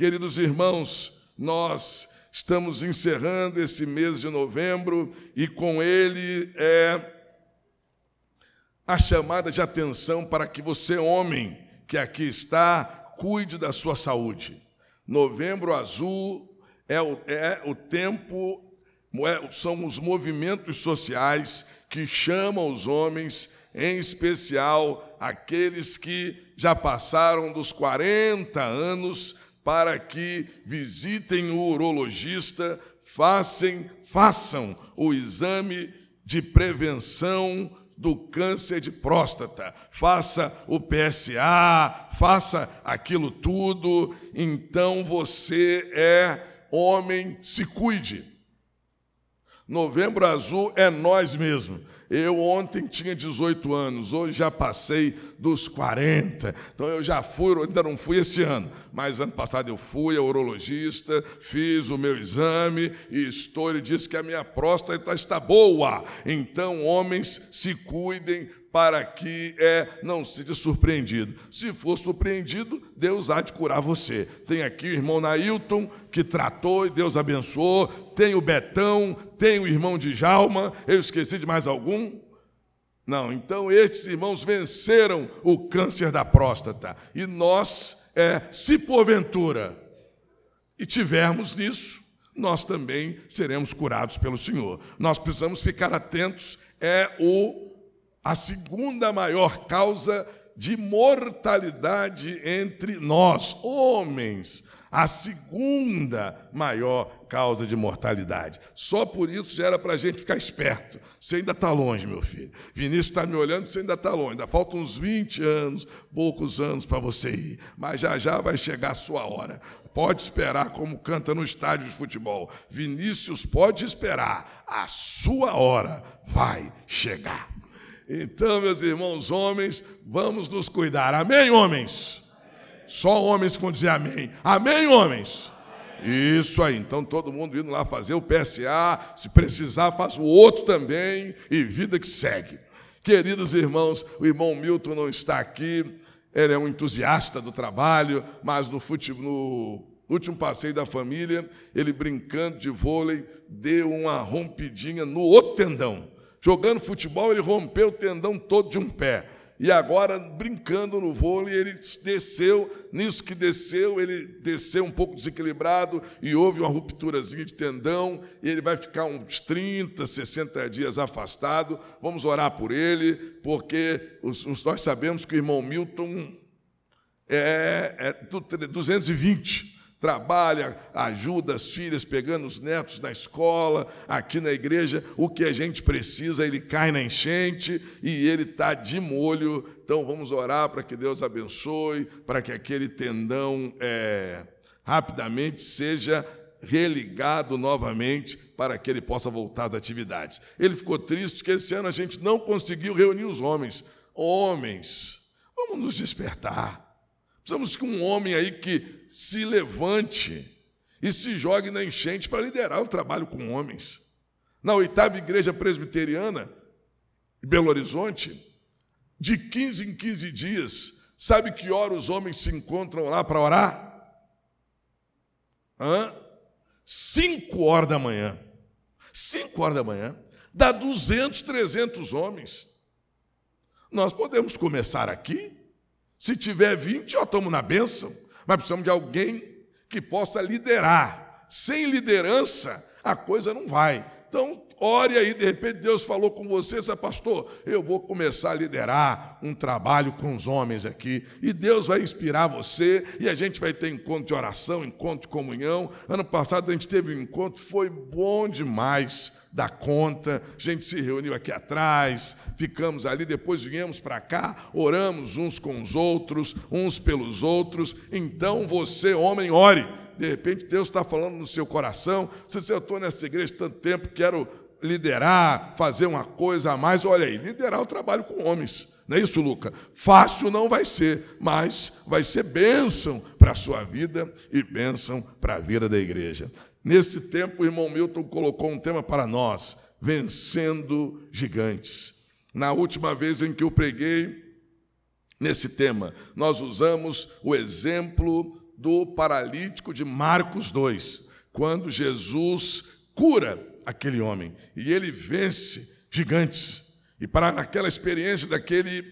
Queridos irmãos, nós estamos encerrando esse mês de novembro e com ele é a chamada de atenção para que você, homem, que aqui está, cuide da sua saúde. Novembro Azul é o, é o tempo, é, são os movimentos sociais que chamam os homens, em especial aqueles que já passaram dos 40 anos, para que visitem o urologista, façam, façam o exame de prevenção do câncer de próstata, faça o PSA, faça aquilo tudo, então você é homem, se cuide. Novembro Azul é nós mesmos. Eu ontem tinha 18 anos, hoje já passei dos 40. Então eu já fui, ainda não fui esse ano, mas ano passado eu fui ao urologista, fiz o meu exame e estou, ele disse que a minha próstata está boa. Então, homens, se cuidem, para que é, não seja surpreendido. Se for surpreendido, Deus há de curar você. Tem aqui o irmão Nailton, que tratou e Deus abençoou. Tem o Betão, tem o irmão de Jalma. Eu esqueci de mais algum? Não, então estes irmãos venceram o câncer da próstata. E nós, é, se porventura e tivermos nisso, nós também seremos curados pelo Senhor. Nós precisamos ficar atentos, é o a segunda maior causa de mortalidade entre nós, homens. A segunda maior causa de mortalidade. Só por isso já era para a gente ficar esperto. Você ainda está longe, meu filho. Vinícius está me olhando, você ainda está longe. Ainda faltam uns 20 anos, poucos anos para você ir. Mas já já vai chegar a sua hora. Pode esperar, como canta no estádio de futebol. Vinícius pode esperar. A sua hora vai chegar. Então, meus irmãos homens, vamos nos cuidar. Amém, homens? Só homens com dizer amém. Amém, homens? Isso aí, então todo mundo indo lá fazer o PSA, se precisar, faz o outro também, e vida que segue. Queridos irmãos, o irmão Milton não está aqui, ele é um entusiasta do trabalho, mas no, futebol, no último passeio da família, ele brincando de vôlei, deu uma rompidinha no outro tendão. Jogando futebol, ele rompeu o tendão todo de um pé. E agora, brincando no vôlei, ele desceu, nisso que desceu, ele desceu um pouco desequilibrado e houve uma rupturazinha de tendão, e ele vai ficar uns 30, 60 dias afastado. Vamos orar por ele, porque nós sabemos que o irmão Milton é, é 220 trabalha, ajuda as filhas, pegando os netos na escola, aqui na igreja, o que a gente precisa, ele cai na enchente e ele está de molho. Então vamos orar para que Deus abençoe, para que aquele tendão é, rapidamente seja religado novamente para que ele possa voltar às atividades. Ele ficou triste que esse ano a gente não conseguiu reunir os homens. Homens, vamos nos despertar. Precisamos que um homem aí que se levante e se jogue na enchente para liderar o trabalho com homens. Na oitava igreja presbiteriana, em Belo Horizonte, de 15 em 15 dias, sabe que hora os homens se encontram lá para orar? Hã? Cinco horas da manhã. Cinco horas da manhã. Dá 200, 300 homens. Nós podemos começar aqui se tiver 20, já estamos na bênção, mas precisamos de alguém que possa liderar. Sem liderança, a coisa não vai. Então, ore aí, de repente Deus falou com você, disse, pastor, eu vou começar a liderar um trabalho com os homens aqui, e Deus vai inspirar você, e a gente vai ter encontro de oração, encontro de comunhão. Ano passado a gente teve um encontro, foi bom demais da conta, a gente se reuniu aqui atrás, ficamos ali, depois viemos para cá, oramos uns com os outros, uns pelos outros. Então você, homem, ore. De repente Deus está falando no seu coração. Você diz, eu estou nessa igreja tanto tempo, quero liderar, fazer uma coisa a mais. Olha aí, liderar o trabalho com homens. Não é isso, Luca? Fácil não vai ser, mas vai ser bênção para a sua vida e bênção para a vida da igreja. Nesse tempo, o irmão Milton colocou um tema para nós: vencendo gigantes. Na última vez em que eu preguei nesse tema, nós usamos o exemplo do paralítico de Marcos 2, quando Jesus cura aquele homem e ele vence gigantes. E para aquela experiência daquele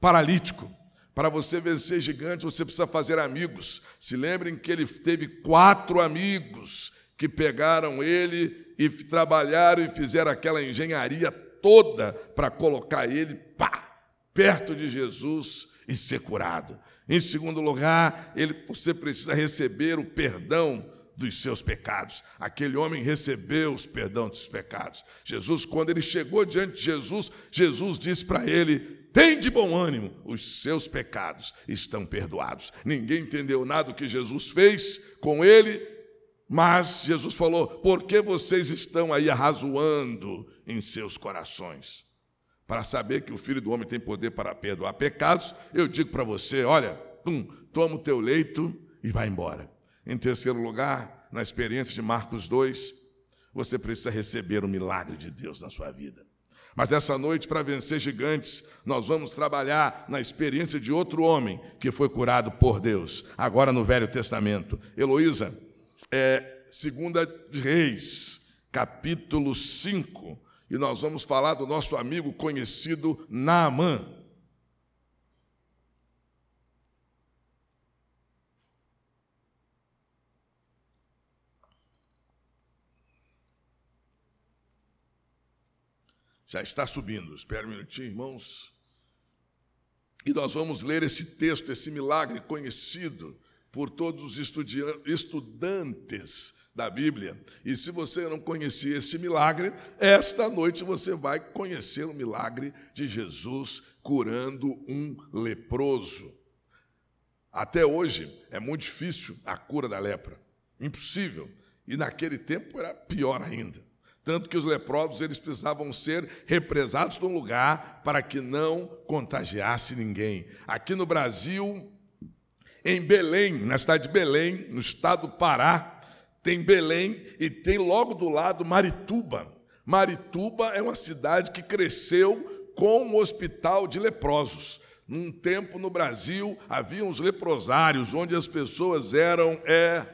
paralítico, para você vencer gigantes, você precisa fazer amigos. Se lembrem que ele teve quatro amigos que pegaram ele e trabalharam e fizeram aquela engenharia toda para colocar ele pá, perto de Jesus e ser curado. Em segundo lugar, ele, você precisa receber o perdão dos seus pecados. Aquele homem recebeu os perdão dos pecados. Jesus, quando ele chegou diante de Jesus, Jesus disse para ele: tem de bom ânimo, os seus pecados estão perdoados. Ninguém entendeu nada do que Jesus fez com ele, mas Jesus falou: por que vocês estão aí arrazoando em seus corações? Para saber que o Filho do Homem tem poder para perdoar pecados, eu digo para você: olha, tum, toma o teu leito e vai embora. Em terceiro lugar, na experiência de Marcos 2, você precisa receber o milagre de Deus na sua vida. Mas essa noite, para vencer gigantes, nós vamos trabalhar na experiência de outro homem que foi curado por Deus, agora no Velho Testamento. Heloísa, é, segunda Reis, capítulo 5, e nós vamos falar do nosso amigo conhecido Naamã. Já está subindo, espera um minutinho, irmãos. E nós vamos ler esse texto, esse milagre conhecido por todos os estudantes da Bíblia. E se você não conhecia este milagre, esta noite você vai conhecer o milagre de Jesus curando um leproso. Até hoje é muito difícil a cura da lepra, impossível. E naquele tempo era pior ainda tanto que os leprosos eles precisavam ser represados num lugar para que não contagiasse ninguém. Aqui no Brasil, em Belém, na cidade de Belém, no estado do Pará, tem Belém e tem logo do lado Marituba. Marituba é uma cidade que cresceu com um hospital de leprosos. Num tempo no Brasil havia uns leprosários onde as pessoas eram é,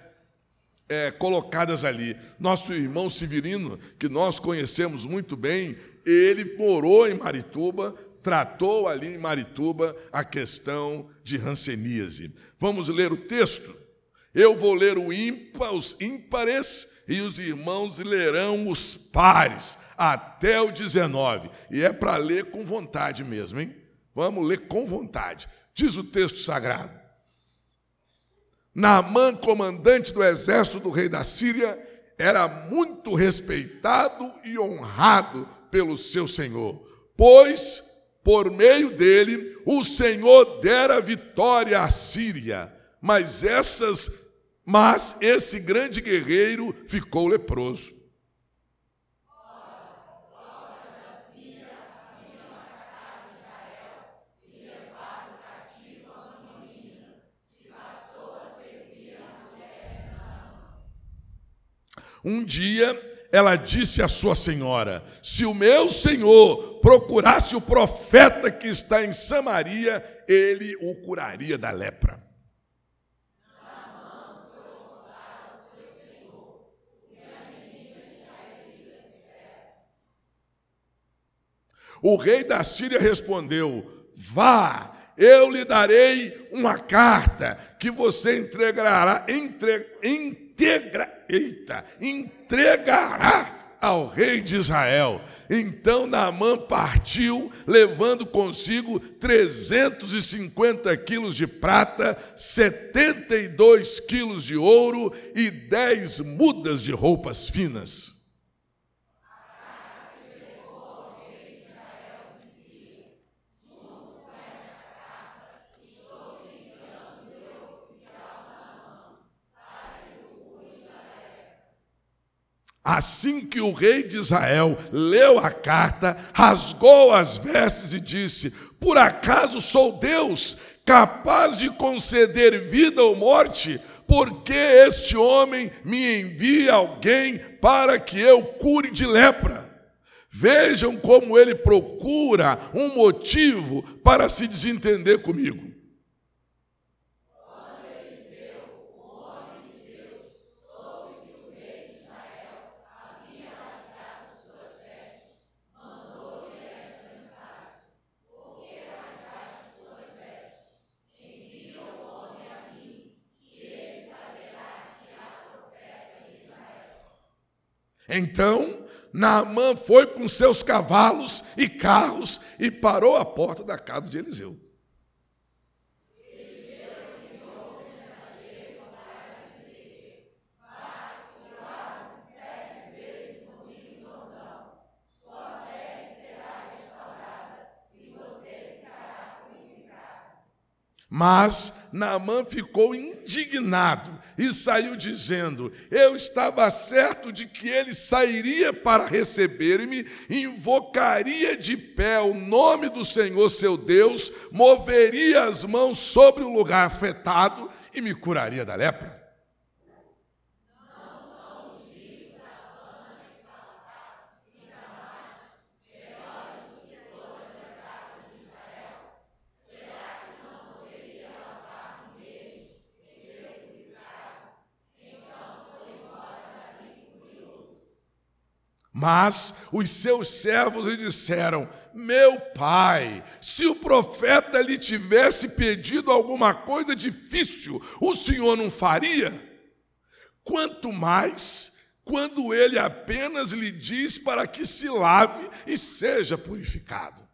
é, colocadas ali. Nosso irmão Severino, que nós conhecemos muito bem, ele morou em Marituba, tratou ali em Marituba a questão de ranceníase. Vamos ler o texto? Eu vou ler o os ímpares e os irmãos lerão os pares, até o 19. E é para ler com vontade mesmo, hein? Vamos ler com vontade. Diz o texto sagrado. Naamã, comandante do exército do rei da Síria, era muito respeitado e honrado pelo seu senhor, pois por meio dele o Senhor dera vitória à Síria. Mas essas, mas esse grande guerreiro ficou leproso. Um dia ela disse à sua senhora: Se o meu senhor procurasse o profeta que está em Samaria, ele o curaria da lepra. O rei da Síria respondeu: Vá, eu lhe darei uma carta que você entregará, entre, integra, eita, entregará ao rei de Israel. Então Naamã partiu, levando consigo 350 quilos de prata, 72 quilos de ouro e 10 mudas de roupas finas. Assim que o rei de Israel leu a carta, rasgou as vestes e disse: Por acaso sou Deus, capaz de conceder vida ou morte? Porque este homem me envia alguém para que eu cure de lepra. Vejam como ele procura um motivo para se desentender comigo. Então, Naamã foi com seus cavalos e carros e parou à porta da casa de Eliseu. Mas Naamã ficou indignado e saiu dizendo: Eu estava certo de que ele sairia para receber-me, invocaria de pé o nome do Senhor seu Deus, moveria as mãos sobre o lugar afetado e me curaria da lepra. Mas os seus servos lhe disseram: Meu pai, se o profeta lhe tivesse pedido alguma coisa difícil, o senhor não faria? Quanto mais quando ele apenas lhe diz para que se lave e seja purificado.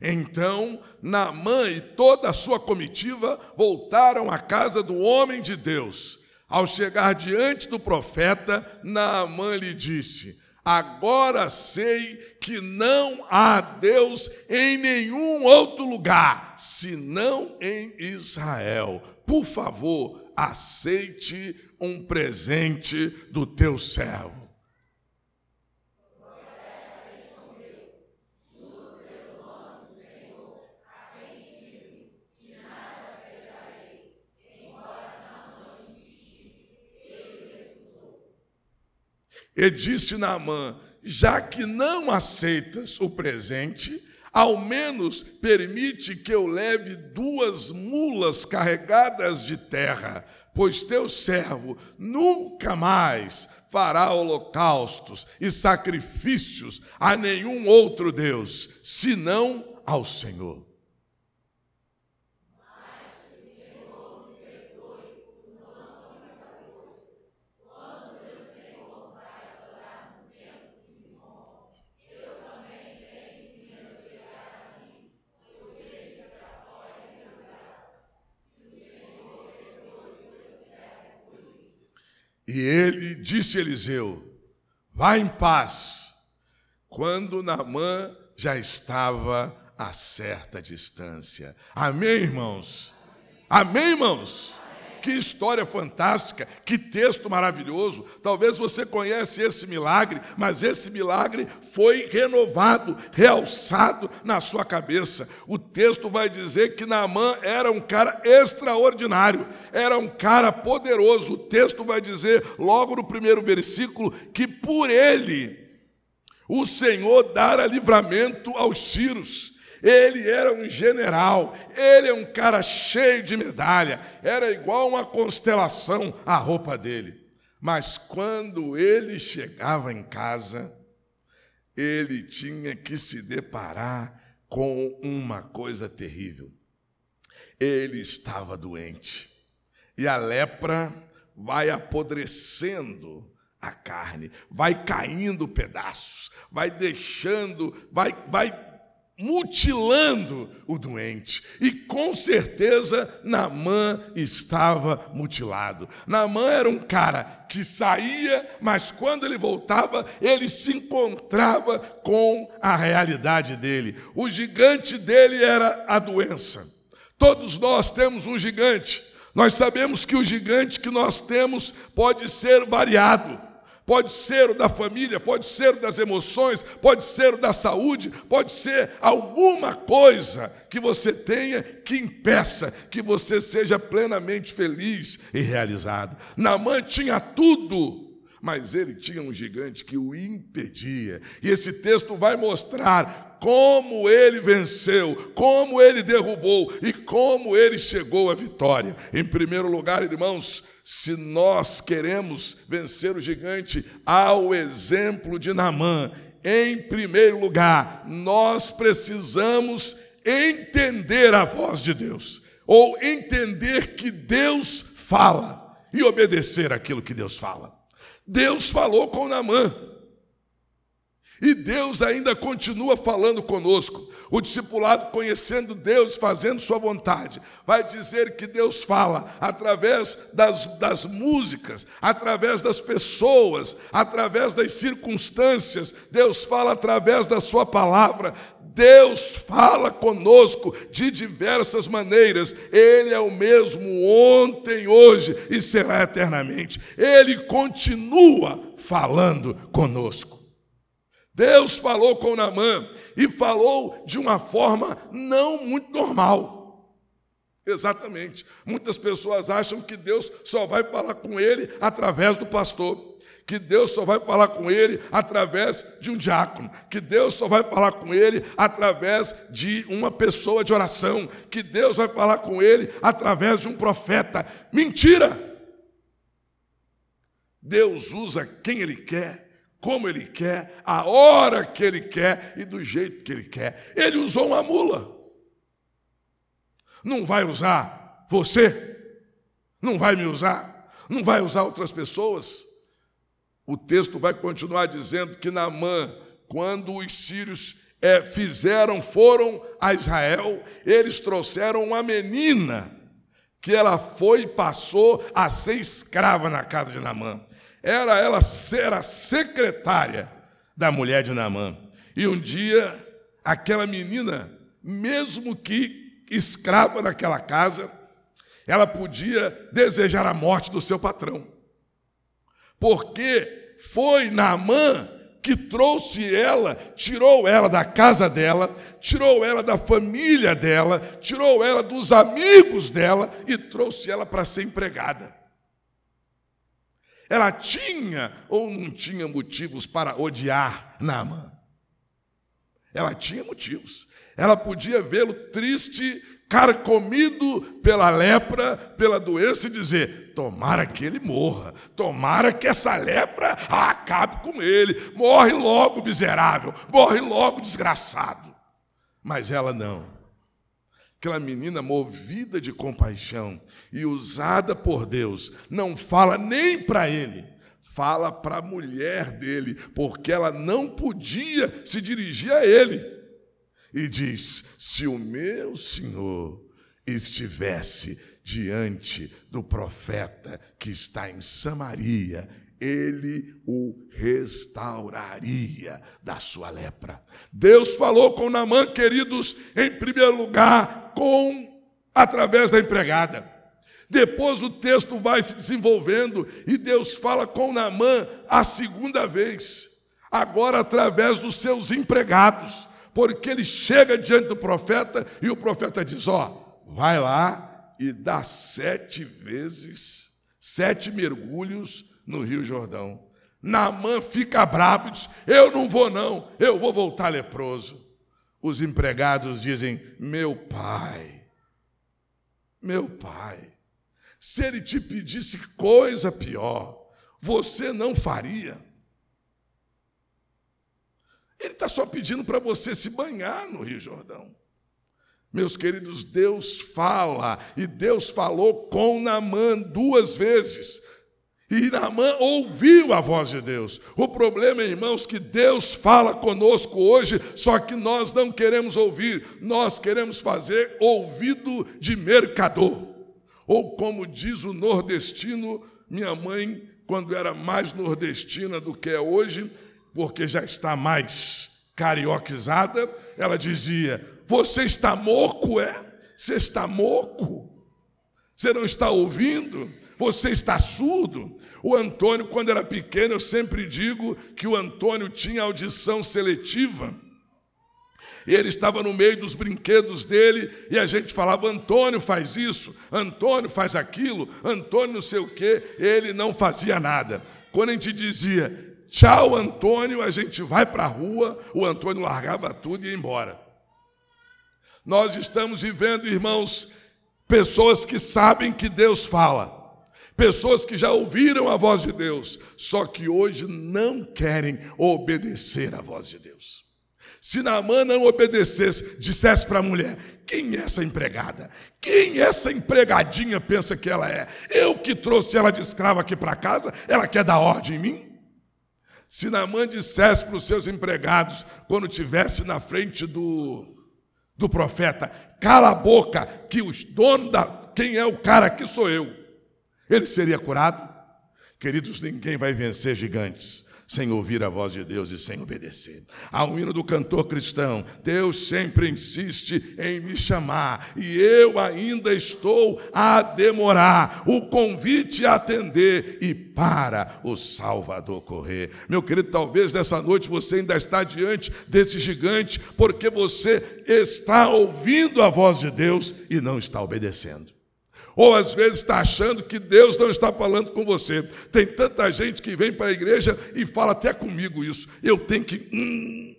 Então Naamã e toda a sua comitiva voltaram à casa do homem de Deus. Ao chegar diante do profeta, Naamã lhe disse: Agora sei que não há Deus em nenhum outro lugar, senão em Israel. Por favor, aceite um presente do teu servo. E disse Naamã: Já que não aceitas o presente, ao menos permite que eu leve duas mulas carregadas de terra, pois teu servo nunca mais fará holocaustos e sacrifícios a nenhum outro Deus, senão ao Senhor. E ele disse a Eliseu: Vá em paz. Quando Naamã já estava a certa distância. Amém, irmãos? Amém, irmãos? Que história fantástica, que texto maravilhoso. Talvez você conhece esse milagre, mas esse milagre foi renovado, realçado na sua cabeça. O texto vai dizer que Naamã era um cara extraordinário, era um cara poderoso. O texto vai dizer, logo no primeiro versículo, que por ele o Senhor dara livramento aos Círios. Ele era um general, ele é um cara cheio de medalha, era igual uma constelação a roupa dele. Mas quando ele chegava em casa, ele tinha que se deparar com uma coisa terrível. Ele estava doente. E a lepra vai apodrecendo a carne, vai caindo pedaços, vai deixando, vai, vai mutilando o doente. E com certeza Naamã estava mutilado. Naamã era um cara que saía, mas quando ele voltava, ele se encontrava com a realidade dele. O gigante dele era a doença. Todos nós temos um gigante. Nós sabemos que o gigante que nós temos pode ser variado pode ser o da família, pode ser o das emoções, pode ser o da saúde, pode ser alguma coisa que você tenha que impeça que você seja plenamente feliz e realizado. Naamã tinha tudo mas ele tinha um gigante que o impedia. E esse texto vai mostrar como ele venceu, como ele derrubou e como ele chegou à vitória. Em primeiro lugar, irmãos, se nós queremos vencer o gigante ao exemplo de Naamã, em primeiro lugar, nós precisamos entender a voz de Deus, ou entender que Deus fala e obedecer aquilo que Deus fala. Deus falou com Naamã. E Deus ainda continua falando conosco. O discipulado, conhecendo Deus, fazendo Sua vontade, vai dizer que Deus fala através das, das músicas, através das pessoas, através das circunstâncias. Deus fala através da Sua palavra. Deus fala conosco de diversas maneiras. Ele é o mesmo ontem, hoje e será eternamente. Ele continua falando conosco. Deus falou com Naamã e falou de uma forma não muito normal. Exatamente. Muitas pessoas acham que Deus só vai falar com ele através do pastor que Deus só vai falar com ele através de um diácono, que Deus só vai falar com ele através de uma pessoa de oração, que Deus vai falar com ele através de um profeta. Mentira! Deus usa quem ele quer como ele quer, a hora que ele quer e do jeito que ele quer. Ele usou uma mula. Não vai usar você? Não vai me usar? Não vai usar outras pessoas? O texto vai continuar dizendo que Naamã, quando os sírios é, fizeram, foram a Israel, eles trouxeram uma menina que ela foi e passou a ser escrava na casa de Naamã era ela ser a secretária da mulher de Naamã. E um dia, aquela menina, mesmo que escrava naquela casa, ela podia desejar a morte do seu patrão. Porque foi Naamã que trouxe ela, tirou ela da casa dela, tirou ela da família dela, tirou ela dos amigos dela e trouxe ela para ser empregada. Ela tinha ou não tinha motivos para odiar Naamã? Ela tinha motivos. Ela podia vê-lo triste, carcomido pela lepra, pela doença e dizer: tomara que ele morra, tomara que essa lepra acabe com ele, morre logo, miserável, morre logo, desgraçado. Mas ela não. Aquela menina movida de compaixão e usada por Deus, não fala nem para ele, fala para a mulher dele, porque ela não podia se dirigir a ele. E diz: Se o meu senhor estivesse diante do profeta que está em Samaria, ele o restauraria da sua lepra. Deus falou com Namã, queridos, em primeiro lugar, com através da empregada. Depois o texto vai se desenvolvendo e Deus fala com Namã a segunda vez, agora através dos seus empregados, porque ele chega diante do profeta e o profeta diz: Ó, vai lá e dá sete vezes, sete mergulhos no Rio Jordão. Naamã fica bravo e diz: Eu não vou, não, eu vou voltar leproso. Os empregados dizem: Meu pai, meu pai, se ele te pedisse coisa pior, você não faria. Ele está só pedindo para você se banhar no Rio Jordão. Meus queridos, Deus fala, e Deus falou com Naamã duas vezes. E Naamã ouviu a voz de Deus. O problema, irmãos, que Deus fala conosco hoje, só que nós não queremos ouvir, nós queremos fazer ouvido de mercador. Ou como diz o nordestino, minha mãe, quando era mais nordestina do que é hoje, porque já está mais carioquizada, ela dizia: Você está moco, é? Você está moco? Você não está ouvindo? Você está surdo? O Antônio, quando era pequeno, eu sempre digo que o Antônio tinha audição seletiva. E ele estava no meio dos brinquedos dele e a gente falava: Antônio faz isso, Antônio faz aquilo, Antônio não sei o quê. Ele não fazia nada. Quando a gente dizia: tchau, Antônio, a gente vai para a rua, o Antônio largava tudo e ia embora. Nós estamos vivendo, irmãos, pessoas que sabem que Deus fala, pessoas que já ouviram a voz de Deus, só que hoje não querem obedecer à voz de Deus. Se Naamã não obedecesse, dissesse para a mulher: quem é essa empregada? Quem essa empregadinha pensa que ela é? Eu que trouxe ela de escrava aqui para casa, ela quer dar ordem em mim? Se Naamã dissesse para os seus empregados, quando estivesse na frente do, do profeta: cala a boca, que os donos da. Quem é o cara aqui sou eu. Ele seria curado? Queridos, ninguém vai vencer gigantes sem ouvir a voz de Deus e sem obedecer. Há um hino do cantor cristão: Deus sempre insiste em me chamar e eu ainda estou a demorar. O convite a atender e para o Salvador correr. Meu querido, talvez nessa noite você ainda está diante desse gigante porque você está ouvindo a voz de Deus e não está obedecendo. Ou às vezes está achando que Deus não está falando com você. Tem tanta gente que vem para a igreja e fala até comigo isso. Eu tenho que. Hum, hum,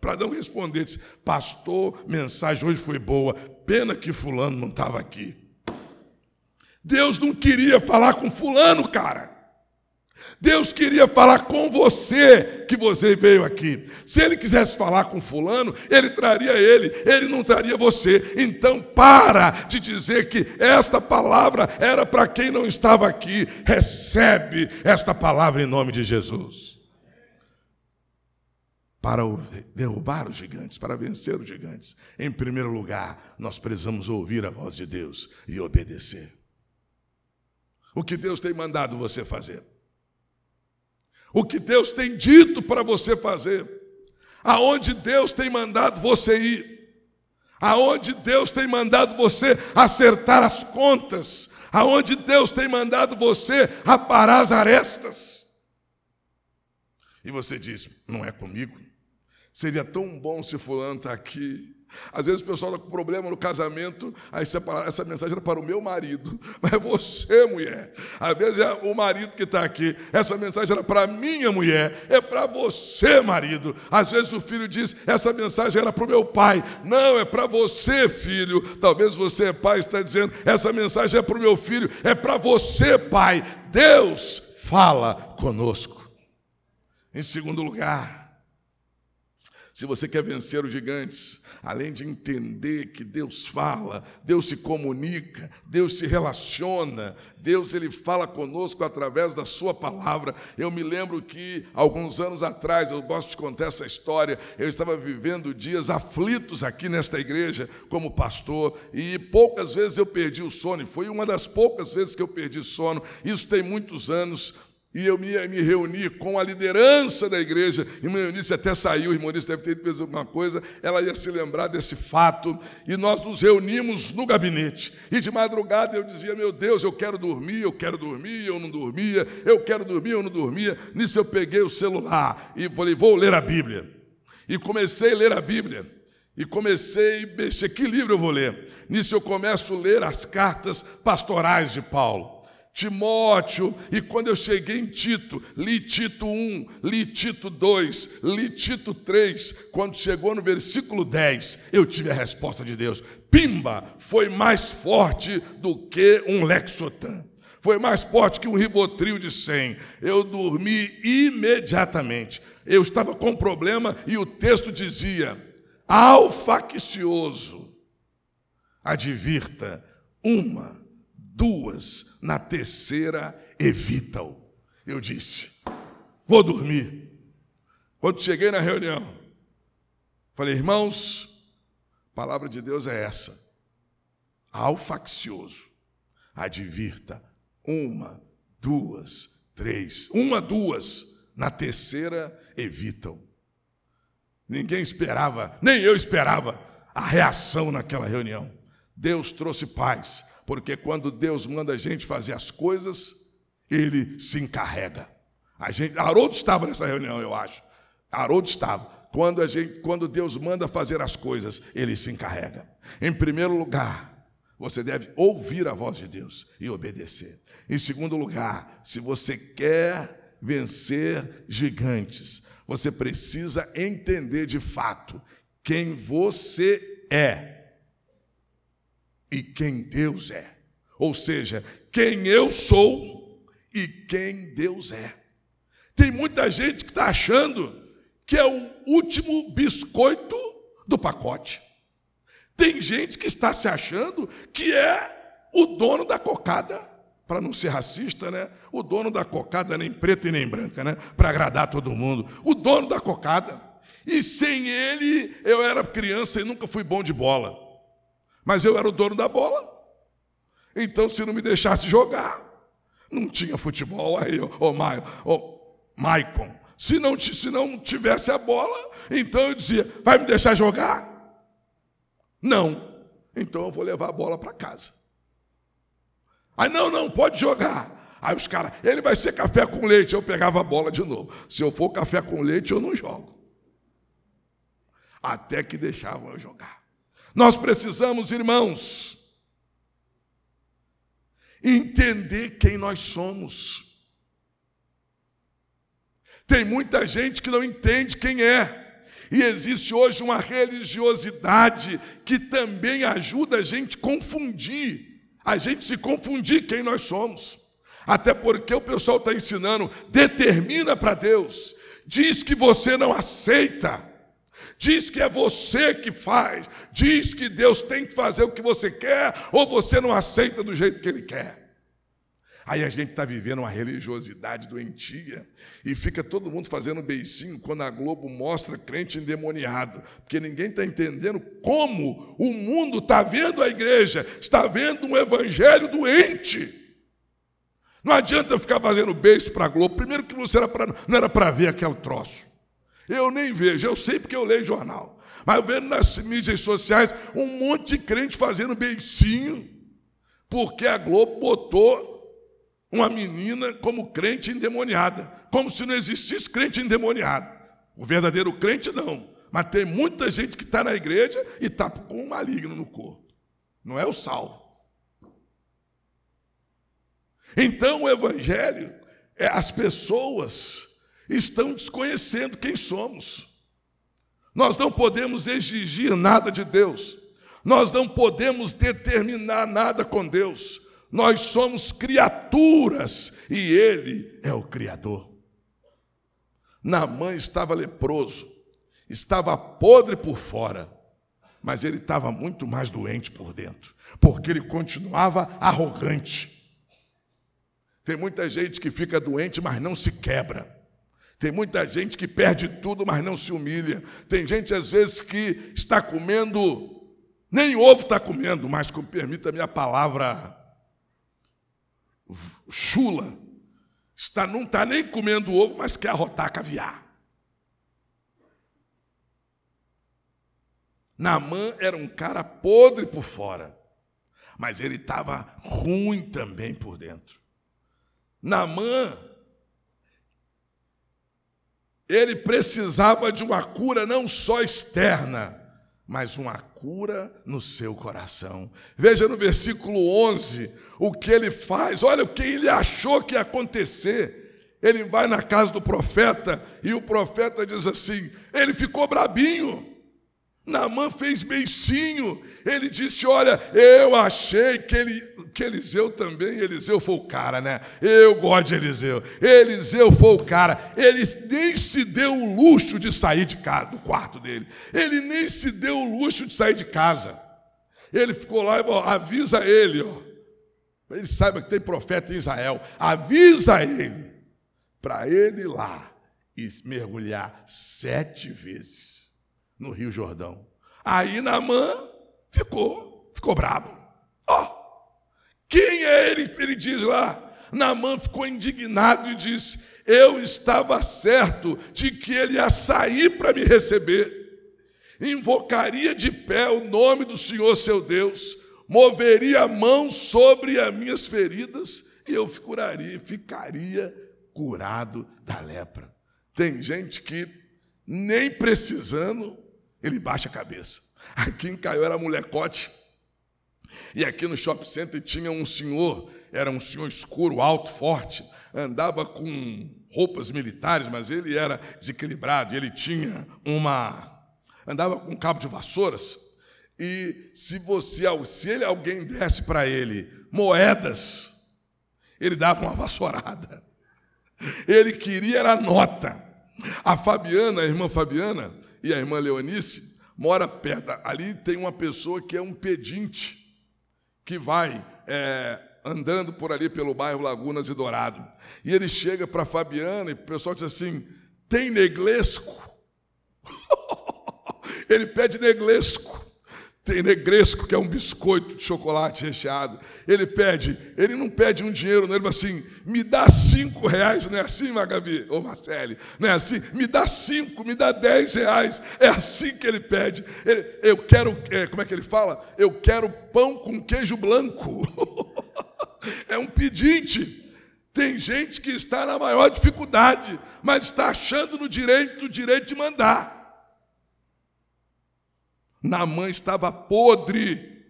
para não responder, pastor, mensagem hoje foi boa. Pena que Fulano não estava aqui. Deus não queria falar com Fulano, cara. Deus queria falar com você que você veio aqui. Se ele quisesse falar com fulano, ele traria ele, ele não traria você. Então para de dizer que esta palavra era para quem não estava aqui. Recebe esta palavra em nome de Jesus. Para derrubar os gigantes, para vencer os gigantes, em primeiro lugar, nós precisamos ouvir a voz de Deus e obedecer. O que Deus tem mandado você fazer o que Deus tem dito para você fazer, aonde Deus tem mandado você ir, aonde Deus tem mandado você acertar as contas, aonde Deus tem mandado você aparar as arestas. E você diz: não é comigo. Seria tão bom se fulano está aqui. Às vezes o pessoal está com problema no casamento, aí essa mensagem era para o meu marido, mas é você, mulher. Às vezes é o marido que está aqui, essa mensagem era para minha mulher, é para você, marido. Às vezes o filho diz, essa mensagem era para o meu pai, não, é para você, filho. Talvez você, pai, está dizendo, essa mensagem é para o meu filho, é para você, pai. Deus fala conosco. Em segundo lugar, se você quer vencer os gigantes, além de entender que Deus fala, Deus se comunica, Deus se relaciona, Deus ele fala conosco através da sua palavra. Eu me lembro que alguns anos atrás, eu gosto de contar essa história, eu estava vivendo dias aflitos aqui nesta igreja como pastor e poucas vezes eu perdi o sono, e foi uma das poucas vezes que eu perdi sono. Isso tem muitos anos, e eu me, me reuni com a liderança da igreja. Irmã Eunice até saiu, irmã Eunice deve ter feito alguma coisa, ela ia se lembrar desse fato. E nós nos reunimos no gabinete. E de madrugada eu dizia: Meu Deus, eu quero dormir, eu quero dormir, eu não dormia, eu quero dormir, eu não dormia. Nisso eu peguei o celular e falei: Vou ler a Bíblia. E comecei a ler a Bíblia. E comecei a mexer, que livro eu vou ler? Nisso eu começo a ler as cartas pastorais de Paulo. Timóteo, e quando eu cheguei em Tito, li Tito 1, li Tito 2, li Tito 3, quando chegou no versículo 10, eu tive a resposta de Deus. Pimba foi mais forte do que um Lexotan. Foi mais forte que um Rivotril de 100. Eu dormi imediatamente. Eu estava com problema e o texto dizia: ao faccioso, advirta uma duas, na terceira, evita-o. Eu disse: vou dormir. Quando cheguei na reunião, falei, irmãos, a palavra de Deus é essa. Ao faccioso, advirta uma, duas, três, uma, duas, na terceira, evitam. Ninguém esperava, nem eu esperava a reação naquela reunião. Deus trouxe paz, porque quando Deus manda a gente fazer as coisas, ele se encarrega. A gente, Haroldo estava nessa reunião, eu acho. Haroldo estava. Quando, a gente, quando Deus manda fazer as coisas, ele se encarrega. Em primeiro lugar, você deve ouvir a voz de Deus e obedecer. Em segundo lugar, se você quer vencer gigantes. Você precisa entender de fato quem você é e quem Deus é. Ou seja, quem eu sou e quem Deus é. Tem muita gente que está achando que é o último biscoito do pacote. Tem gente que está se achando que é o dono da cocada, para não ser racista, né? O dono da cocada nem preta e nem branca, né? Para agradar todo mundo. O dono da cocada. E sem ele, eu era criança e nunca fui bom de bola. Mas eu era o dono da bola. Então, se não me deixasse jogar, não tinha futebol. Aí, ô, ô, ô Maicon, se não, se não tivesse a bola, então eu dizia: vai me deixar jogar? Não. Então eu vou levar a bola para casa. Aí, não, não, pode jogar. Aí os caras, ele vai ser café com leite. Eu pegava a bola de novo. Se eu for café com leite, eu não jogo. Até que deixavam eu jogar. Nós precisamos, irmãos, entender quem nós somos. Tem muita gente que não entende quem é. E existe hoje uma religiosidade que também ajuda a gente a confundir, a gente se confundir quem nós somos. Até porque o pessoal está ensinando, determina para Deus, diz que você não aceita, diz que é você que faz, diz que Deus tem que fazer o que você quer, ou você não aceita do jeito que Ele quer. Aí a gente está vivendo uma religiosidade doentia e fica todo mundo fazendo beicinho quando a Globo mostra crente endemoniado, porque ninguém está entendendo como o mundo está vendo a igreja, está vendo um evangelho doente. Não adianta ficar fazendo beijo para a Globo. Primeiro que não era para ver aquele troço. Eu nem vejo, eu sei porque eu leio jornal. Mas eu vejo nas mídias sociais um monte de crente fazendo beicinho, porque a Globo botou uma menina como crente endemoniada, como se não existisse crente endemoniado. O verdadeiro crente não, mas tem muita gente que está na igreja e está com um maligno no corpo. Não é o salvo. Então o evangelho, é, as pessoas estão desconhecendo quem somos. Nós não podemos exigir nada de Deus. Nós não podemos determinar nada com Deus. Nós somos criaturas e Ele é o Criador. Naamã estava leproso, estava podre por fora, mas ele estava muito mais doente por dentro, porque ele continuava arrogante. Tem muita gente que fica doente, mas não se quebra. Tem muita gente que perde tudo, mas não se humilha. Tem gente, às vezes, que está comendo, nem ovo está comendo, mas, permita-me a palavra chula, está, não está nem comendo ovo, mas quer arrotar caviar. Namã era um cara podre por fora, mas ele estava ruim também por dentro. Namã, ele precisava de uma cura não só externa, mas uma cura no seu coração. Veja no versículo 11, o que ele faz, olha o que ele achou que ia acontecer. Ele vai na casa do profeta e o profeta diz assim: ele ficou brabinho. Naamã fez beicinho. Ele disse: Olha, eu achei que, ele, que Eliseu também, Eliseu foi o cara, né? Eu gosto de Eliseu. Eliseu foi o cara. Ele nem se deu o luxo de sair de casa, do quarto dele. Ele nem se deu o luxo de sair de casa. Ele ficou lá e ó, avisa ele, ó. Ele saiba que tem profeta em Israel. Avisa ele para ele ir lá e mergulhar sete vezes no Rio Jordão. Aí Naamã ficou, ficou bravo. Ó, oh, quem é ele? Ele diz lá. Naamã ficou indignado e disse: Eu estava certo de que ele ia sair para me receber. Invocaria de pé o nome do Senhor seu Deus moveria a mão sobre as minhas feridas e eu curaria, ficaria curado da lepra. Tem gente que, nem precisando, ele baixa a cabeça. Aqui em Caió era molecote, e aqui no shopping center tinha um senhor, era um senhor escuro, alto, forte. andava com roupas militares, mas ele era desequilibrado, ele tinha uma. andava com um cabo de vassouras. E se você, se ele, alguém desse para ele moedas, ele dava uma vassourada. Ele queria era nota. A Fabiana, a irmã Fabiana e a irmã Leonice mora perto. Ali tem uma pessoa que é um pedinte que vai é, andando por ali pelo bairro Lagunas e Dourado. E ele chega para Fabiana e o pessoal diz assim: tem neglesco? ele pede neglesco. Tem negresco, que é um biscoito de chocolate recheado. Ele pede, ele não pede um dinheiro, não, ele fala assim: me dá cinco reais, não é assim, Magabi? Ou Marcele? Não é assim? Me dá cinco, me dá dez reais. É assim que ele pede. Ele, eu quero, é, como é que ele fala? Eu quero pão com queijo branco. é um pedinte. Tem gente que está na maior dificuldade, mas está achando no direito o direito de mandar. Naamã estava podre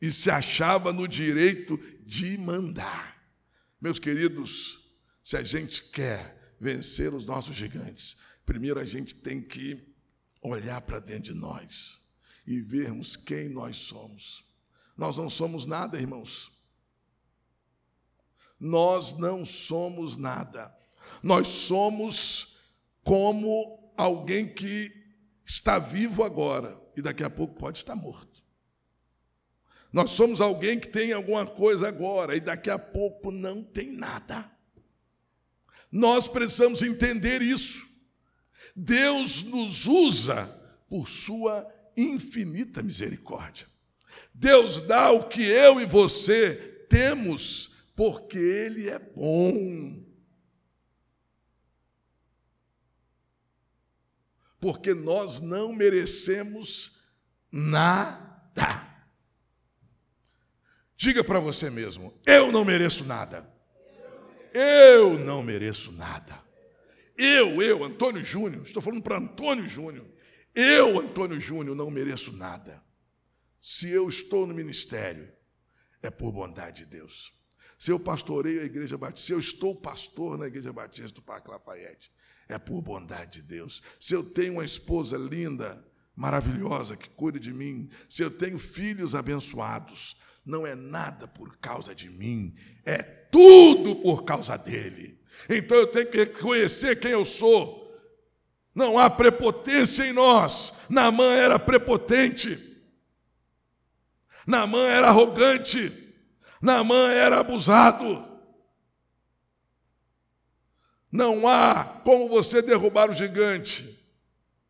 e se achava no direito de mandar. Meus queridos, se a gente quer vencer os nossos gigantes, primeiro a gente tem que olhar para dentro de nós e vermos quem nós somos. Nós não somos nada, irmãos. Nós não somos nada. Nós somos como alguém que está vivo agora, e daqui a pouco pode estar morto. Nós somos alguém que tem alguma coisa agora e daqui a pouco não tem nada. Nós precisamos entender isso. Deus nos usa por sua infinita misericórdia. Deus dá o que eu e você temos porque Ele é bom. Porque nós não merecemos nada. Diga para você mesmo: eu não mereço nada. Eu não mereço nada. Eu, eu, Antônio Júnior, estou falando para Antônio Júnior. Eu, Antônio Júnior, não mereço nada. Se eu estou no ministério, é por bondade de Deus. Se eu pastoreio a Igreja Batista, se eu estou pastor na Igreja Batista do Parque Lafayette, é por bondade de Deus. Se eu tenho uma esposa linda, maravilhosa, que cuida de mim, se eu tenho filhos abençoados, não é nada por causa de mim, é tudo por causa dele. Então eu tenho que reconhecer quem eu sou. Não há prepotência em nós. Naamã era prepotente. Naamã era arrogante. Naamã era abusado. Não há como você derrubar o gigante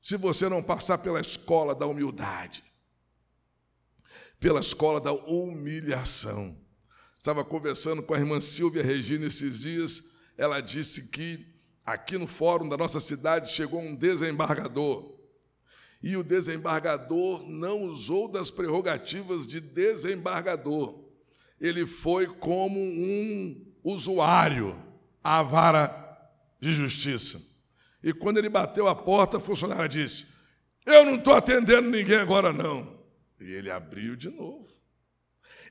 se você não passar pela escola da humildade, pela escola da humilhação. Estava conversando com a irmã Silvia Regina esses dias, ela disse que aqui no fórum da nossa cidade chegou um desembargador. E o desembargador não usou das prerrogativas de desembargador. Ele foi como um usuário à vara de justiça. E quando ele bateu a porta, a funcionária disse: Eu não estou atendendo ninguém agora, não. E ele abriu de novo.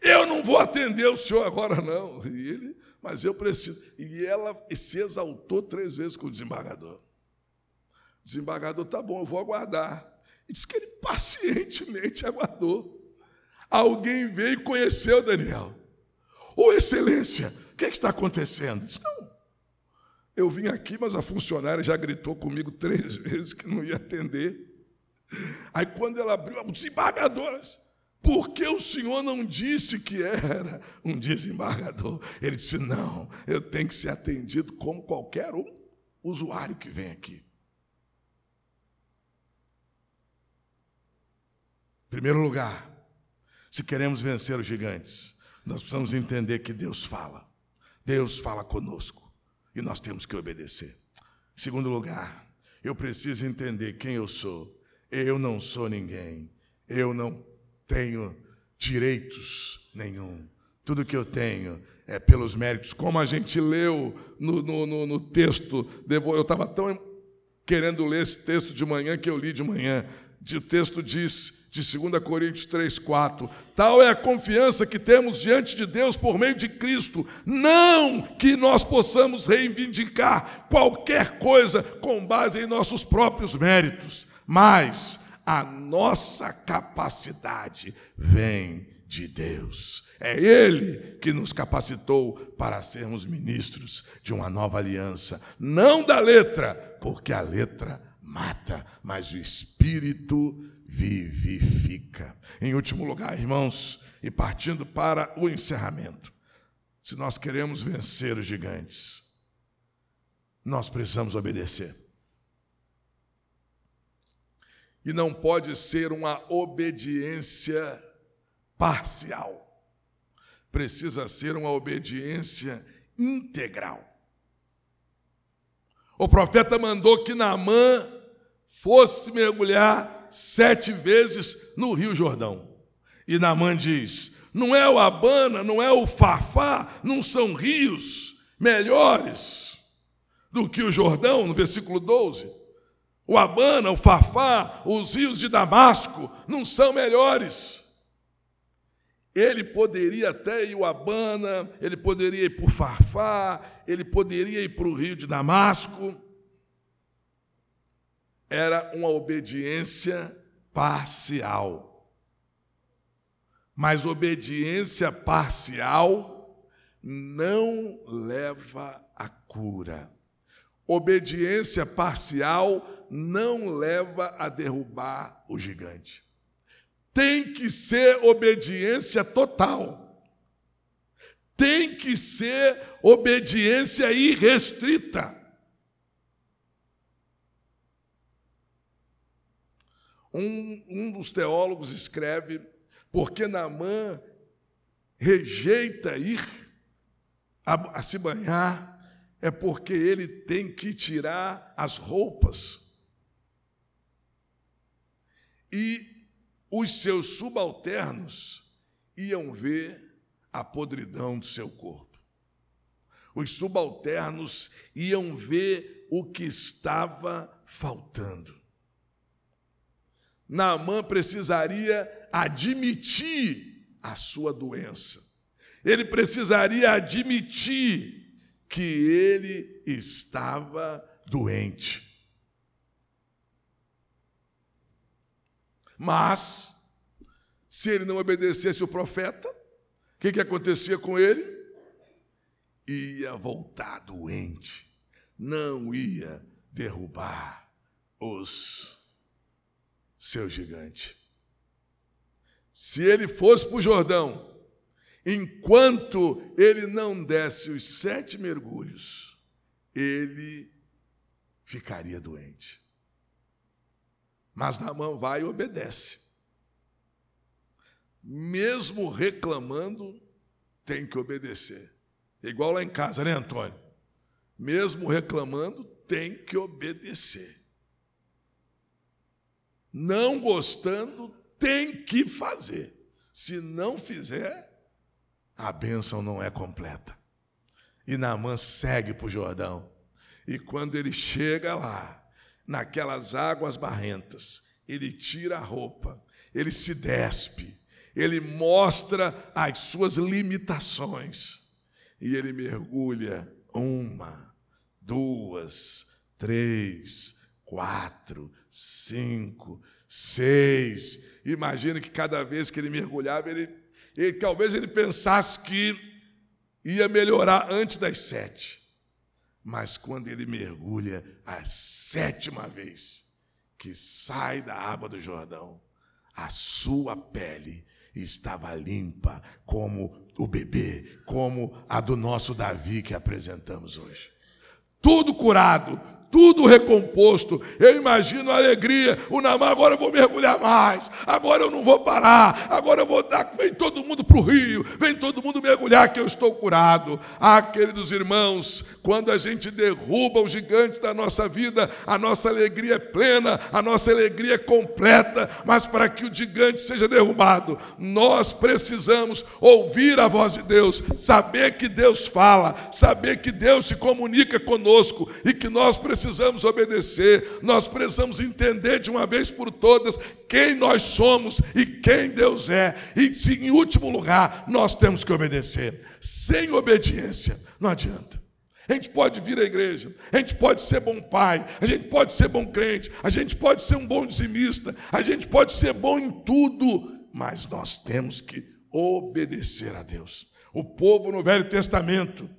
Eu não vou atender o senhor agora, não. E ele, mas eu preciso. E ela se exaltou três vezes com o desembargador. O desembargador, tá bom, eu vou aguardar. E disse que ele pacientemente aguardou. Alguém veio e conheceu Daniel. Ô, oh, excelência, o que, é que está acontecendo? Disse, não, eu vim aqui, mas a funcionária já gritou comigo três vezes que não ia atender. Aí quando ela abriu, desembargadoras, por que o senhor não disse que era um desembargador? Ele disse: não, eu tenho que ser atendido como qualquer um usuário que vem aqui. Em primeiro lugar, se queremos vencer os gigantes, nós precisamos entender que Deus fala. Deus fala conosco e nós temos que obedecer. Segundo lugar, eu preciso entender quem eu sou. Eu não sou ninguém. Eu não tenho direitos nenhum. Tudo que eu tenho é pelos méritos. Como a gente leu no, no, no, no texto, eu estava tão querendo ler esse texto de manhã que eu li de manhã. O texto diz: de 2 Coríntios 3, 4. Tal é a confiança que temos diante de Deus por meio de Cristo. Não que nós possamos reivindicar qualquer coisa com base em nossos próprios méritos, mas a nossa capacidade vem de Deus. É Ele que nos capacitou para sermos ministros de uma nova aliança, não da letra, porque a letra mata, mas o Espírito vivifica. Em último lugar, irmãos, e partindo para o encerramento, se nós queremos vencer os gigantes, nós precisamos obedecer. E não pode ser uma obediência parcial. Precisa ser uma obediência integral. O profeta mandou que Naamã fosse mergulhar sete vezes no Rio Jordão. E Naamã diz: não é o Abana, não é o Fafá, não são rios melhores do que o Jordão, no versículo 12. O Abana, o Fafá, os rios de Damasco não são melhores. Ele poderia até ir o Abana, ele poderia ir para o Farfá, ele poderia ir para o rio de Damasco. Era uma obediência parcial. Mas obediência parcial não leva à cura. Obediência parcial não leva a derrubar o gigante tem que ser obediência total. Tem que ser obediência irrestrita. Um, um dos teólogos escreve: porque Naamã rejeita ir a, a se banhar, é porque ele tem que tirar as roupas. E os seus subalternos iam ver a podridão do seu corpo. Os subalternos iam ver o que estava faltando. Naamã precisaria admitir a sua doença. Ele precisaria admitir que ele estava doente. Mas, se ele não obedecesse o profeta, o que, que acontecia com ele? Ia voltar doente, não ia derrubar os seu gigante. Se ele fosse para o Jordão, enquanto ele não desse os sete mergulhos, ele ficaria doente. Mas Naamã vai e obedece. Mesmo reclamando, tem que obedecer. Igual lá em casa, né, Antônio? Mesmo reclamando, tem que obedecer. Não gostando, tem que fazer. Se não fizer, a bênção não é completa. E Naamã segue para o Jordão. E quando ele chega lá, naquelas águas barrentas. Ele tira a roupa, ele se despe, ele mostra as suas limitações e ele mergulha uma, duas, três, quatro, cinco, seis. Imagina que cada vez que ele mergulhava, ele, ele talvez ele pensasse que ia melhorar antes das sete. Mas quando ele mergulha a sétima vez, que sai da água do Jordão, a sua pele estava limpa como o bebê, como a do nosso Davi que apresentamos hoje. Tudo curado, tudo recomposto. Eu imagino a alegria. O Namá, agora eu vou mergulhar mais. Agora eu não vou parar. Agora eu vou dar. Vem todo mundo para o rio. Vem todo mundo mergulhar que eu estou curado. Ah, queridos irmãos, quando a gente derruba o gigante da nossa vida, a nossa alegria é plena, a nossa alegria é completa. Mas para que o gigante seja derrubado, nós precisamos ouvir a voz de Deus, saber que Deus fala, saber que Deus se comunica conosco e que nós precisamos precisamos obedecer, nós precisamos entender de uma vez por todas quem nós somos e quem Deus é. E, em último lugar, nós temos que obedecer. Sem obediência, não adianta. A gente pode vir à igreja, a gente pode ser bom pai, a gente pode ser bom crente, a gente pode ser um bom dizimista, a gente pode ser bom em tudo, mas nós temos que obedecer a Deus. O povo no Velho Testamento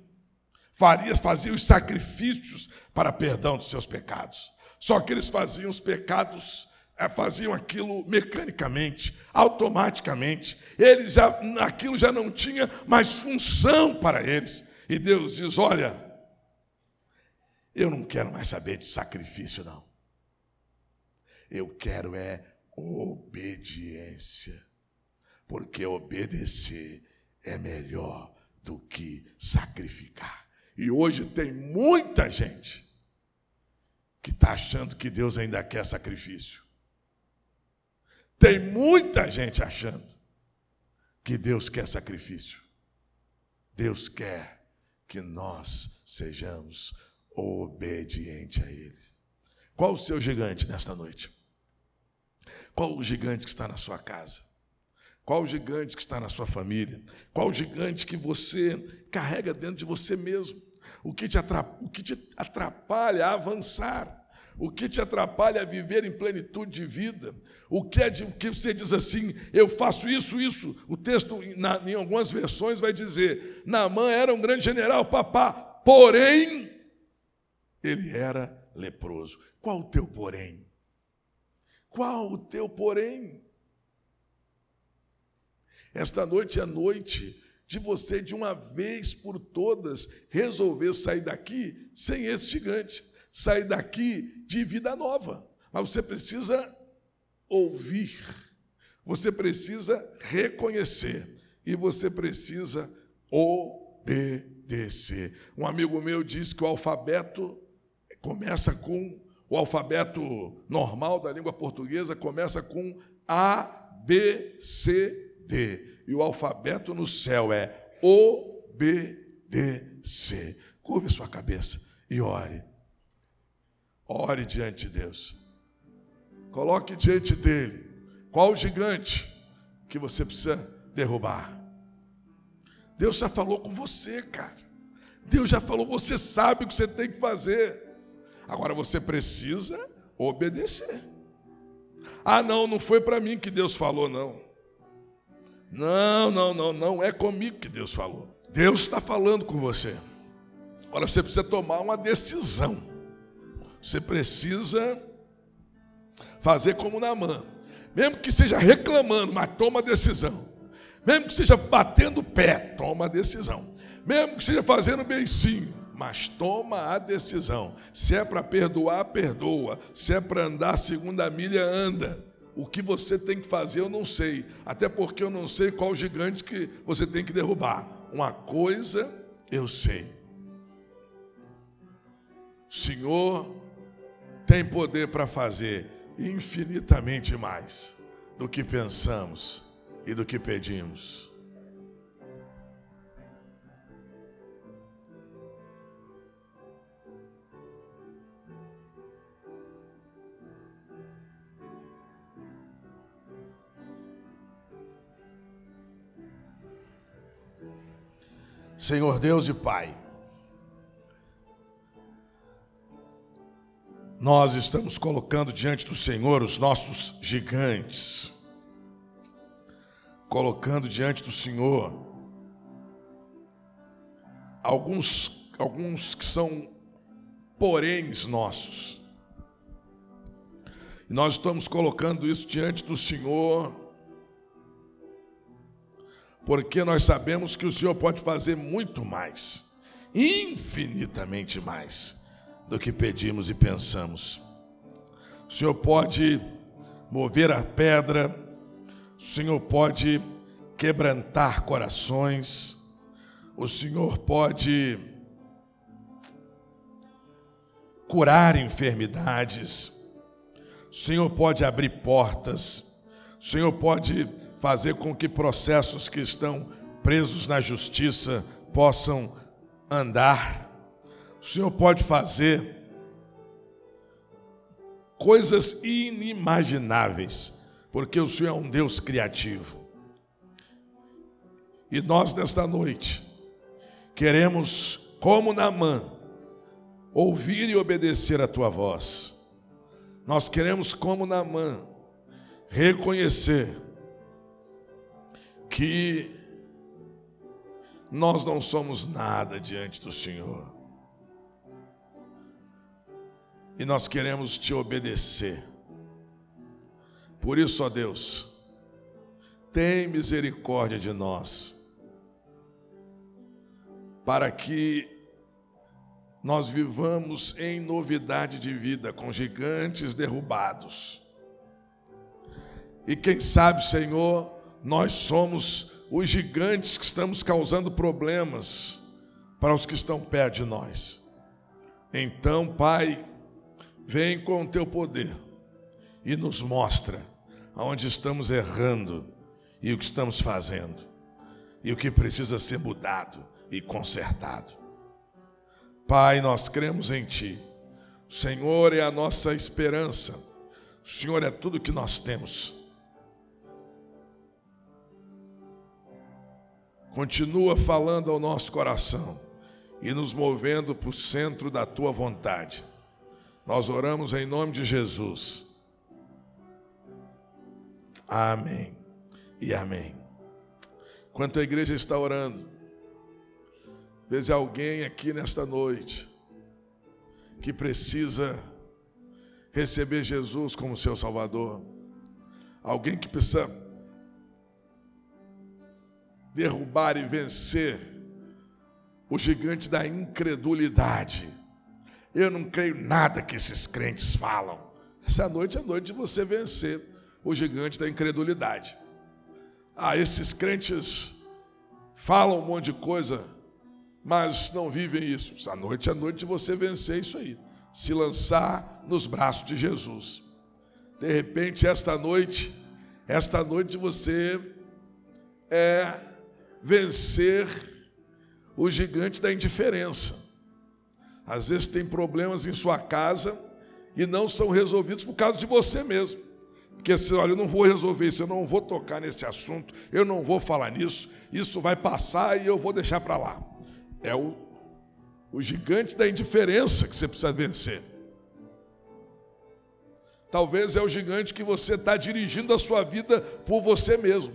faria, fazia os sacrifícios para perdão dos seus pecados. Só que eles faziam os pecados, eh, faziam aquilo mecanicamente, automaticamente. Eles já, aquilo já não tinha mais função para eles. E Deus diz: Olha, eu não quero mais saber de sacrifício, não. Eu quero é obediência. Porque obedecer é melhor do que sacrificar. E hoje tem muita gente que está achando que Deus ainda quer sacrifício. Tem muita gente achando que Deus quer sacrifício. Deus quer que nós sejamos obediente a Ele. Qual o seu gigante nesta noite? Qual o gigante que está na sua casa? Qual o gigante que está na sua família? Qual o gigante que você carrega dentro de você mesmo? O que te atrapalha, o que te atrapalha a avançar? O que te atrapalha a viver em plenitude de vida? O que é de, o que você diz assim, eu faço isso, isso. O texto, na, em algumas versões, vai dizer: Naamã era um grande general, papá, porém ele era leproso. Qual o teu porém? Qual o teu porém? Esta noite é noite de você, de uma vez por todas, resolver sair daqui sem esse gigante, sair daqui de vida nova. Mas você precisa ouvir, você precisa reconhecer e você precisa obedecer. Um amigo meu disse que o alfabeto começa com o alfabeto normal da língua portuguesa começa com A, B, C, D. E o alfabeto no céu é O, B, D, C. Curve sua cabeça e ore. Ore diante de Deus. Coloque diante dele qual o gigante que você precisa derrubar. Deus já falou com você, cara. Deus já falou, você sabe o que você tem que fazer. Agora você precisa obedecer. Ah, não, não foi para mim que Deus falou, não. Não, não, não, não é comigo que Deus falou. Deus está falando com você. Agora você precisa tomar uma decisão. Você precisa fazer como Namã. Mesmo que seja reclamando, mas toma a decisão. Mesmo que seja batendo pé, toma a decisão. Mesmo que seja fazendo beicinho, mas toma a decisão. Se é para perdoar, perdoa. Se é para andar segunda milha, anda. O que você tem que fazer eu não sei, até porque eu não sei qual gigante que você tem que derrubar. Uma coisa eu sei. O Senhor tem poder para fazer infinitamente mais do que pensamos e do que pedimos. Senhor Deus e Pai, nós estamos colocando diante do Senhor os nossos gigantes, colocando diante do Senhor alguns, alguns que são poréns nossos. E nós estamos colocando isso diante do Senhor porque nós sabemos que o Senhor pode fazer muito mais, infinitamente mais, do que pedimos e pensamos. O Senhor pode mover a pedra, o Senhor pode quebrantar corações, o Senhor pode curar enfermidades, o Senhor pode abrir portas, o Senhor pode fazer com que processos que estão presos na justiça possam andar. O Senhor pode fazer coisas inimagináveis, porque o Senhor é um Deus criativo. E nós, nesta noite, queremos, como Naamã, ouvir e obedecer a tua voz. Nós queremos, como Naamã, reconhecer que nós não somos nada diante do Senhor. E nós queremos te obedecer. Por isso, ó Deus, tem misericórdia de nós, para que nós vivamos em novidade de vida, com gigantes derrubados. E quem sabe, Senhor, nós somos os gigantes que estamos causando problemas para os que estão perto de nós. Então, Pai, vem com o teu poder e nos mostra aonde estamos errando e o que estamos fazendo e o que precisa ser mudado e consertado. Pai, nós cremos em Ti. O Senhor é a nossa esperança. O Senhor é tudo que nós temos. Continua falando ao nosso coração e nos movendo para o centro da Tua vontade. Nós oramos em nome de Jesus. Amém e amém. Enquanto a igreja está orando, Veja alguém aqui nesta noite que precisa receber Jesus como seu Salvador. Alguém que precisa derrubar e vencer o gigante da incredulidade. Eu não creio nada que esses crentes falam. Essa noite é a noite de você vencer o gigante da incredulidade. Ah, esses crentes falam um monte de coisa, mas não vivem isso. Essa noite é a noite de você vencer isso aí, se lançar nos braços de Jesus. De repente, esta noite, esta noite você é vencer o gigante da indiferença. Às vezes tem problemas em sua casa e não são resolvidos por causa de você mesmo. Porque você, olha, eu não vou resolver isso, eu não vou tocar nesse assunto, eu não vou falar nisso, isso vai passar e eu vou deixar para lá. É o, o gigante da indiferença que você precisa vencer. Talvez é o gigante que você está dirigindo a sua vida por você mesmo.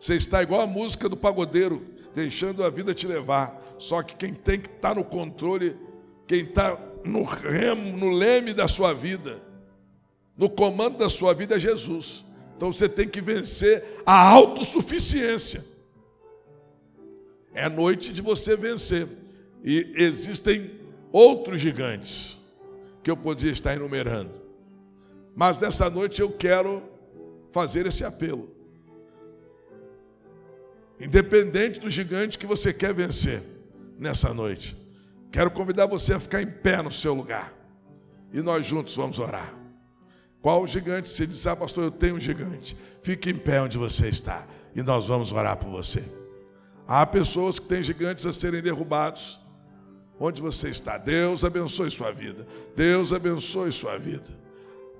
Você está igual a música do pagodeiro, deixando a vida te levar. Só que quem tem que estar tá no controle, quem está no remo, no leme da sua vida, no comando da sua vida é Jesus. Então você tem que vencer a autossuficiência. É noite de você vencer. E existem outros gigantes que eu podia estar enumerando. Mas nessa noite eu quero fazer esse apelo. Independente do gigante que você quer vencer nessa noite, quero convidar você a ficar em pé no seu lugar. E nós juntos vamos orar. Qual o gigante? Se diz, ah, pastor, eu tenho um gigante. Fique em pé onde você está. E nós vamos orar por você. Há pessoas que têm gigantes a serem derrubados. Onde você está? Deus abençoe sua vida. Deus abençoe sua vida.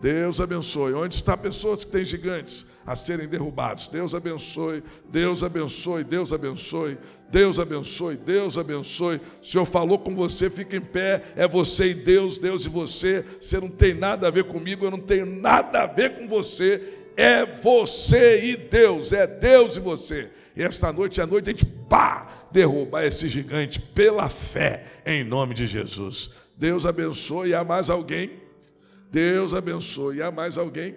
Deus abençoe. Onde está pessoas que têm gigantes a serem derrubados? Deus abençoe, Deus abençoe, Deus abençoe, Deus abençoe, Deus abençoe. O Senhor falou com você, fica em pé. É você e Deus, Deus e você. Você não tem nada a ver comigo, eu não tenho nada a ver com você. É você e Deus, é Deus e você. E esta noite a noite a gente pá, derrubar esse gigante pela fé, em nome de Jesus. Deus abençoe. Há mais alguém? Deus abençoe. Há mais alguém?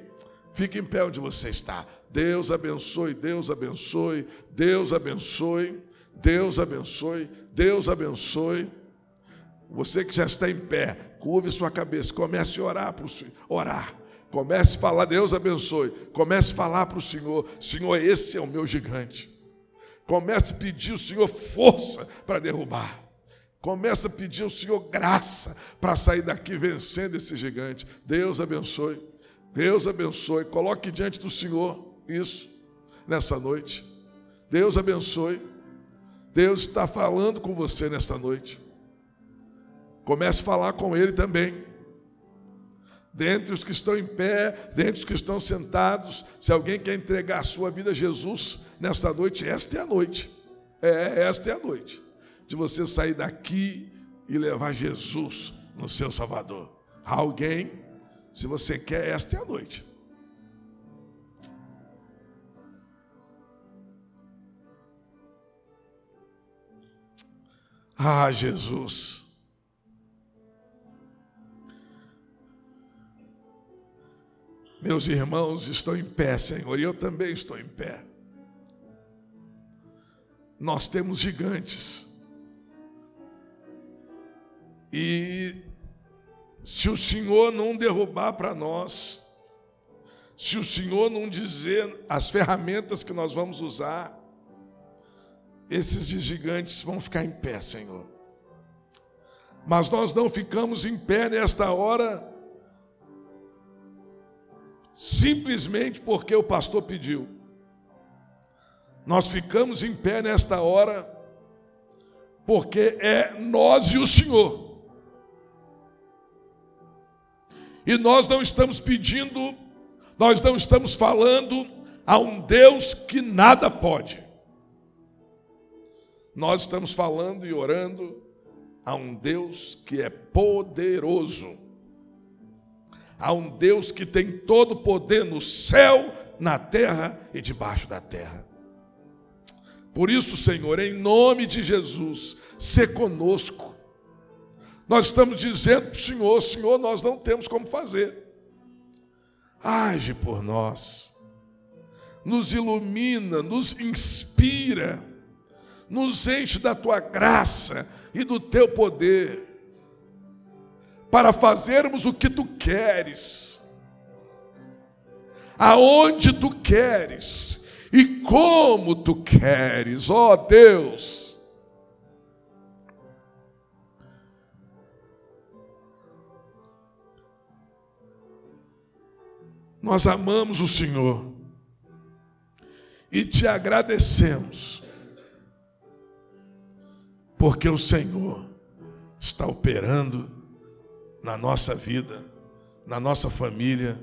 Fique em pé onde você está. Deus abençoe, Deus abençoe, Deus abençoe, Deus abençoe, Deus abençoe. Você que já está em pé, curve sua cabeça, comece a orar para o orar. Comece a falar, Deus abençoe. Comece a falar para o Senhor, Senhor, esse é o meu gigante. Comece a pedir ao Senhor força para derrubar. Comece a pedir ao Senhor graça para sair daqui vencendo esse gigante. Deus abençoe. Deus abençoe. Coloque diante do Senhor isso nessa noite. Deus abençoe. Deus está falando com você nesta noite. Comece a falar com Ele também. dentre os que estão em pé, dentre os que estão sentados, se alguém quer entregar a sua vida a Jesus nesta noite, esta é a noite. É, esta é a noite. De você sair daqui e levar Jesus no seu Salvador. Alguém, se você quer, esta é a noite. Ah, Jesus. Meus irmãos estão em pé, Senhor, e eu também estou em pé. Nós temos gigantes. E se o Senhor não derrubar para nós, se o Senhor não dizer as ferramentas que nós vamos usar, esses gigantes vão ficar em pé, Senhor. Mas nós não ficamos em pé nesta hora, simplesmente porque o pastor pediu. Nós ficamos em pé nesta hora, porque é nós e o Senhor. E nós não estamos pedindo, nós não estamos falando a um Deus que nada pode. Nós estamos falando e orando a um Deus que é poderoso, a um Deus que tem todo o poder no céu, na terra e debaixo da terra. Por isso, Senhor, em nome de Jesus, se conosco. Nós estamos dizendo para o Senhor, Senhor, nós não temos como fazer. Age por nós, nos ilumina, nos inspira nos enche da tua graça e do teu poder, para fazermos o que tu queres, aonde tu queres e como tu queres, ó Deus. Nós amamos o Senhor e te agradecemos porque o Senhor está operando na nossa vida, na nossa família,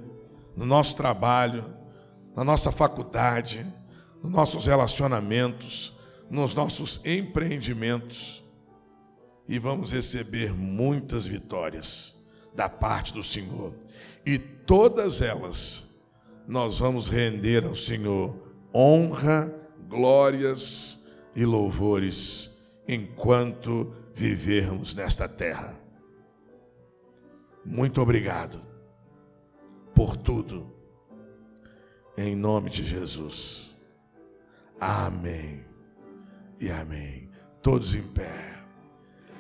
no nosso trabalho, na nossa faculdade, nos nossos relacionamentos, nos nossos empreendimentos. E vamos receber muitas vitórias da parte do Senhor. E todas elas nós vamos render ao Senhor honra, glórias e louvores enquanto vivermos nesta terra. Muito obrigado por tudo, em nome de Jesus. Amém e amém. Todos em pé.